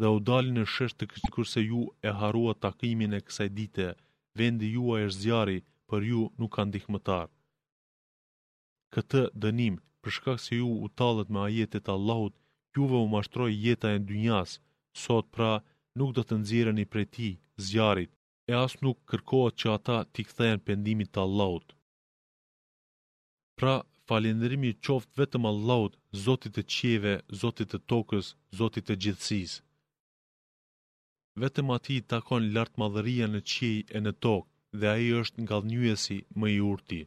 dhe u dalin në shesh të sikurse ju e harruat takimin e kësaj dite, vendi juaj është zjarri, për ju nuk ka ndihmëtar. Këtë dënim, për shkak se ju u tallët me ajete të Allahut, juve u mashtroi jeta e dynjasë, sot pra nuk do të nxirreni prej tij, zjarrit, e as nuk kërkohet që ata t'i kthehen pendimit të Allahut. Pra, falënderimi qoftë vetëm Allahut, Zotit të qiejve, Zotit të tokës, Zotit të gjithësisë. Vetëm Atij i takon lartmadhëria në qiej e në tokë dhe Ai është Ngadhënjyesi më i Urti.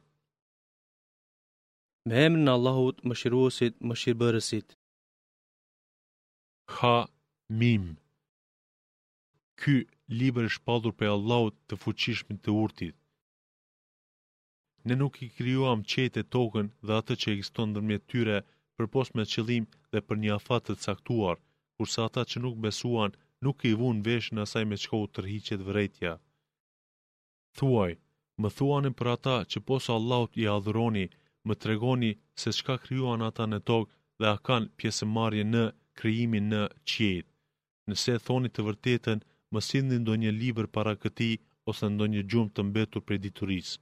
Me emrin e Allahut, Mëshiruesit, Mëshirëbërësit. Ha Mim. Ky libër i shpallur prej Allahut të Fuqishmit të Urtit. Ne nuk i krijuam qiejt e tokën dhe atë që ekziston ndërmjet tyre, përpos me qëllim dhe për një afat të caktuar, kurse ata që nuk besuan, nuk i vunë veshin asaj me çka u tërhiqet vërejtja. Thuaj, Më thuani për ata që pos Allahut i adhuroni, më tregoni se çka krijuan ata në tokë dhe a kanë pjesëmarrje në, krijimin në, qiejt. Nëse e thoni të vërtetën, më sillni ndonjë libër para këtij ose ndonjë gjurmë të mbetur prej diturisë.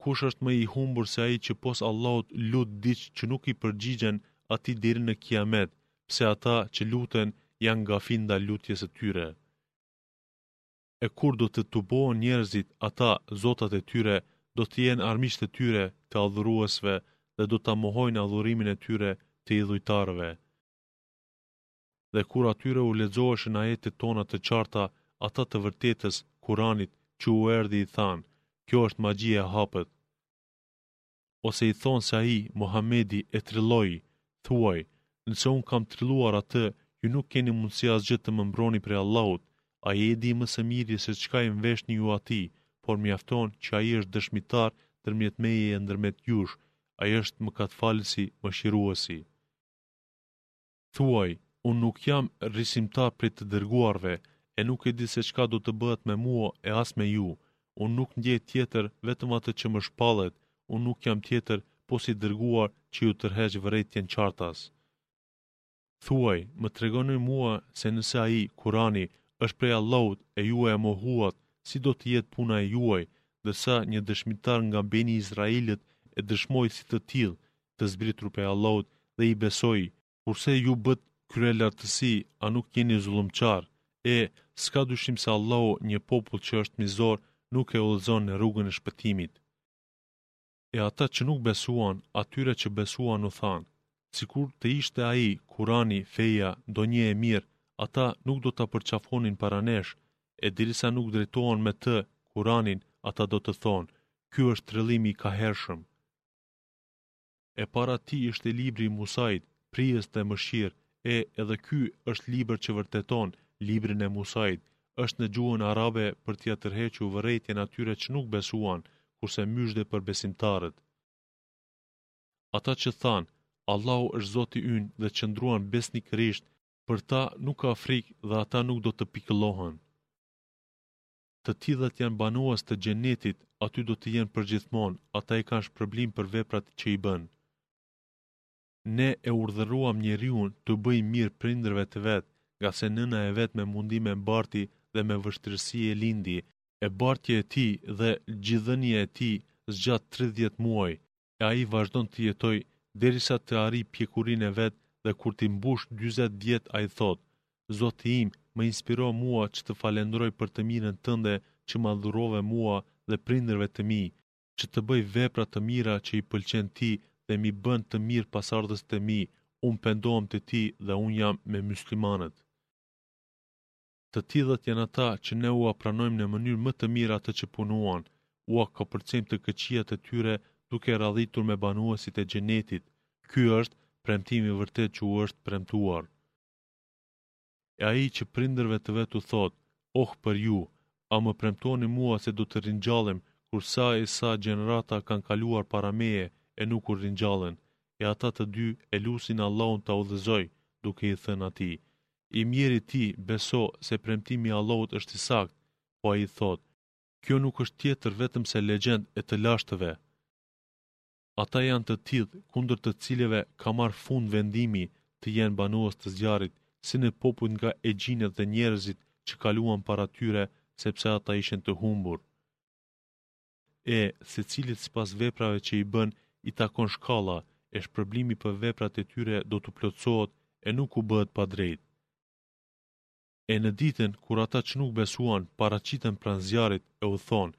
Kush është më i humbur se ai që pos Allahut lut diç që nuk i përgjigjen Atij deri në Kijamet, pse ata që luten janë gafil ndaj lutjes së tyre? E kur do të tubohen njerëzit, ata, zotat e tyre, do të jenë armiqtë e tyre të adhuruesve dhe do ta mohojnë adhurimin e tyre të idhujtarëve. Dhe kur atyre u lexoheshin ajetet tona të qarta, ata të vërtetës, Kur'anit, që u erdhi i thanë, Kjo është magji e hapët. Ose i thonë se ai, Muhamedi, e trilloi, Thuaj, Nëse unë kam trilluar atë, ju nuk keni mundësi asgjë të më mbroni prej Allahut. Ai e di më së miri se çka i mveshni ju atij, por mjafton që Ai është dëshmitar ndërmjet meje e ndërmjet jush, Ai është Mëkatfalësi, Mëshiruesi. Thuaj, unë nuk jam risimtar prej të dërguarve, e nuk e di se çka do të bëhet me mua e as me ju. Unë nuk ndjek tjetër vetëm atë që më shpallet, unë nuk jam tjetër pos i dërguar që ju tërheq vërejtjen qartas. Thuaj, më tregoni mua se nëse ai, Kurani, është prej Allahut e ju e mohuat, si do të jetë puna e juaj, ndërsa një dëshmitar nga Beni Israilët e dëshmoi si të tillë, të zbritur prej Allahut dhe i besoi, kurse ju bëtë kryelartësi, a nuk jeni zullumqarë, e, s'ka dyshim se Allahu një popull që është mizor nuk e udhëzon në rrugën e shpëtimit. E ata që nuk besuan, atyre që besuan u thanë, sikur të ishte ai, kurani, feja, ndonjë e mirë, ata nuk do ta përqafonin para nesh, e derisa nuk drejtohen me të, kuranin, ata do të thonë, ky është trillim i kahershëm. E para tij ishte libri i Musait, prijës dhe mëshirë, e edhe ky është libër që vërteton librin e Musait, është në gjuhën arabe për t'ia tërhequr vërejtjen atyre që nuk besuan, kurse myzhde për besimtarët. Ata që thanë, Allahu është Zoti ynë dhe qëndruan besnikërisht, për ta nuk ka frikë dhe ata nuk do të pikëllohen. Të tillët janë banues të Xhenetit, aty do të jenë përgjithmonë, ata e kanë shpërblim për veprat që i bënë. Ne e urdhëruam njeriun t'u bëjë mirë prindërve të vet, ngase nëna e vet me mundim e barti dhe me vështirësi e lindi, e bartja e tij dhe gjidhënia e tij zgjat tridhjetë muaj, e ai vazhdon të jetojë derisa të arrijë pjekurinë e vet dhe kur t'i mbushë dyzet vjet ai thotë Zoti im më inspiro mua që të falënderoj për të mirën tënde që ma dhurove mua dhe prindërve të mi që të bëj vepra të mira që i pëlqen ti dhe m'i bën të mirë pasardhësit e mi unë pendohem te ti dhe unë jam me myslimanët. Të tillët janë ata që ne ua pranojmë në mënyrë më të mirë atë që punuan, ua kapërcejmë të këqijat e tyre duke radhitur me banuesit e Xhenetit, ky është premtimi i vërtetë që u është premtuar. E ai që prindërve të vet u thotë, Oh për ju, a më premtoni mua se do të ringjallem, kur sa e sa gjenerata kanë kaluar para meje e nuk u ringjallën, e ata të dy e lusin Allahun ta udhëzojë, duke i thënë atij, I mjeri ti beso se premtimi i Allahut është i saktë, po ai thotë, Kjo nuk është tjetër vetëm se legjendë e të lashtëve. Ata janë të tillë kundër të cilëve ka marrë fund vendimi të jenë banues të zjarrit, si në popujt nga exhinët dhe njerëzit që kaluan para tyre, sepse ata ishin të humbur. e secilit sipas veprave që i bënë i takon shkalla e shpërblimi për veprat e tyre do t'u plotësohet e nuk u bëhet padrejtë. E në ditën kur ata që nuk besuan paraqiten pranë zjarrit e u thonë,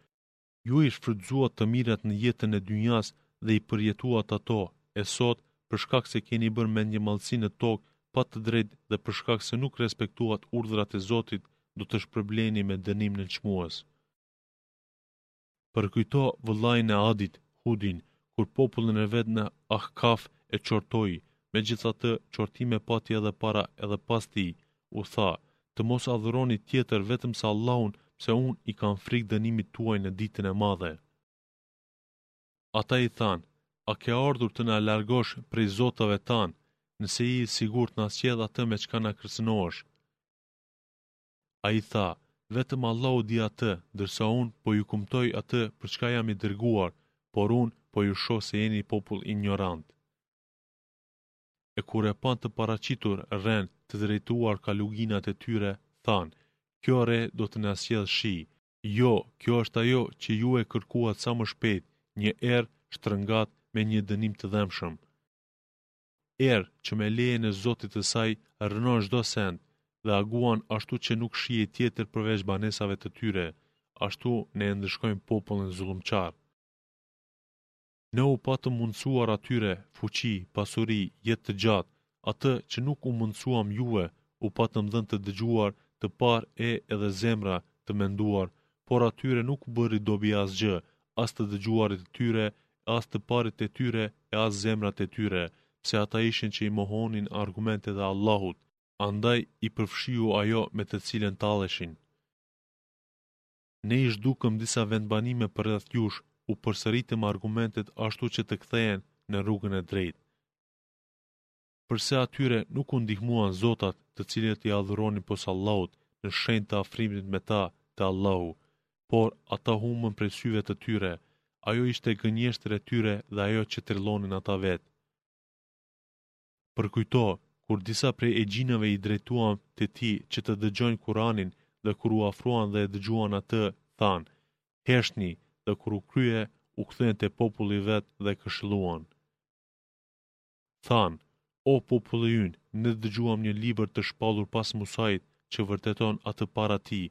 ju i shfrytëzuat të mirat në jetën e dynjas dhe i përjetuat ato, e sot, për shkak se keni bërë mendjemadhësi në tokë pa të drejtë dhe për shkak se nuk respektuat urdhrat e Zotit, do të shpërbleheni me dënim nënçmues. Përkujto vëllain e Adit, Hudin, kur popullin e vet në Ahkaf e qortoi, megjithatë qortime pati edhe para edhe pas tij, u tha, Të mos adhuroni tjetër vetëm se Allahun pse unë i kam frikë dënimit tuaj në Ditën e Madhe. Ata i thanë, A ke ardhur të na largosh prej zotëve tanë, nëse je i sigurt na sjell atë me çka na kërcënohesh. Ai tha, Vetëm Allahu di atë, ndërsa unë po ju kumtoj atë për çka jam i dërguar, por unë po ju shoh se jeni popull injorant. E kur e panë të paraqitur renë të drejtuar kah luginat e tyre, thanë, kjo re do të na sjell shi. Jo, kjo është ajo që ju e kërkuat sa më shpejt, një erë shtrëngatë me një dënim të dhembshëm. Erë, që me lejen e Zotit të saj rrënon çdo send, dhe aguan ashtu që nuk shihej tjetër përveç banesave të tyre, ashtu ne e ndëshkojmë popullin zullumqarë. Ne u patëm mundësuar atyre, fuqi, pasuri, jetë të gjatë, atë, që nuk u mundësuam juve, u patëm dhënë të dëgjuar, të parë e edhe zemra, të menduar, por atyre nuk u bëri dobi asgjë, as të dëgjuarit e tyre e as të parët e tyre e as zemrat e tyre, pse ata ishin që i mohonin argumentet e Allahut, andaj i përfshiu ajo me të cilën talleshin. Ne i zhdukëm disa vendbanime përreth jush, u përsëritëm argumentet ashtu që të kthehen në rrugën e drejtë. Përse atyre nuk u ndihmuan zotat të cilët i adhuronin pos Allahut në shenjë të afrimit me ta te Allahu, por ata humbën prej syve të tyre, ajo ishte gënjeshtër e tyre dhe ajo që trillonin ata vetë. Përkujto, kur disa prej exhinëve i drejtuam te ti që të dëgjojnë Kur'anin dhe kur u afruan dhe e dëgjuan atë, thanë, Heshtni, dhe kur u krye, u kthyen te populli i vet dhe e këshilluan. thanë, O populli ynë, ne dëgjuam një libër të shpallur pas Musait, që vërteton atë para tij,